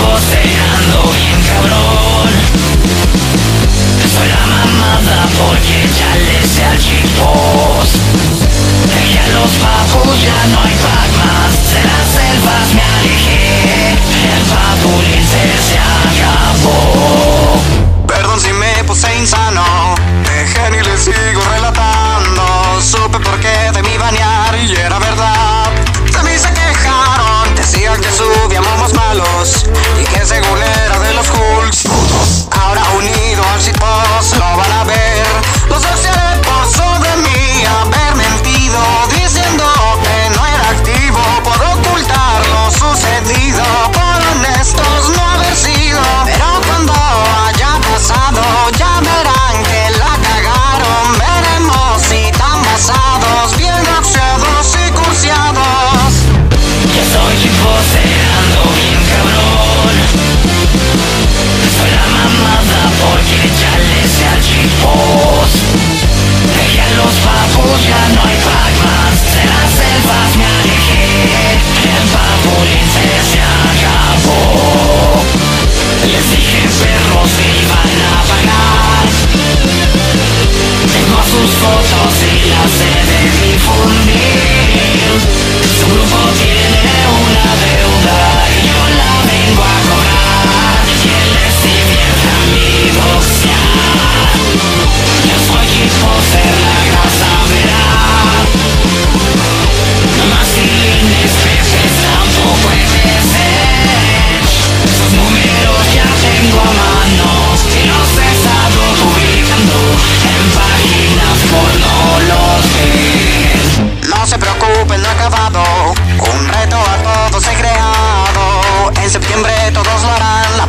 公正 Un reto a todos he creado. En septiembre todos lo harán. La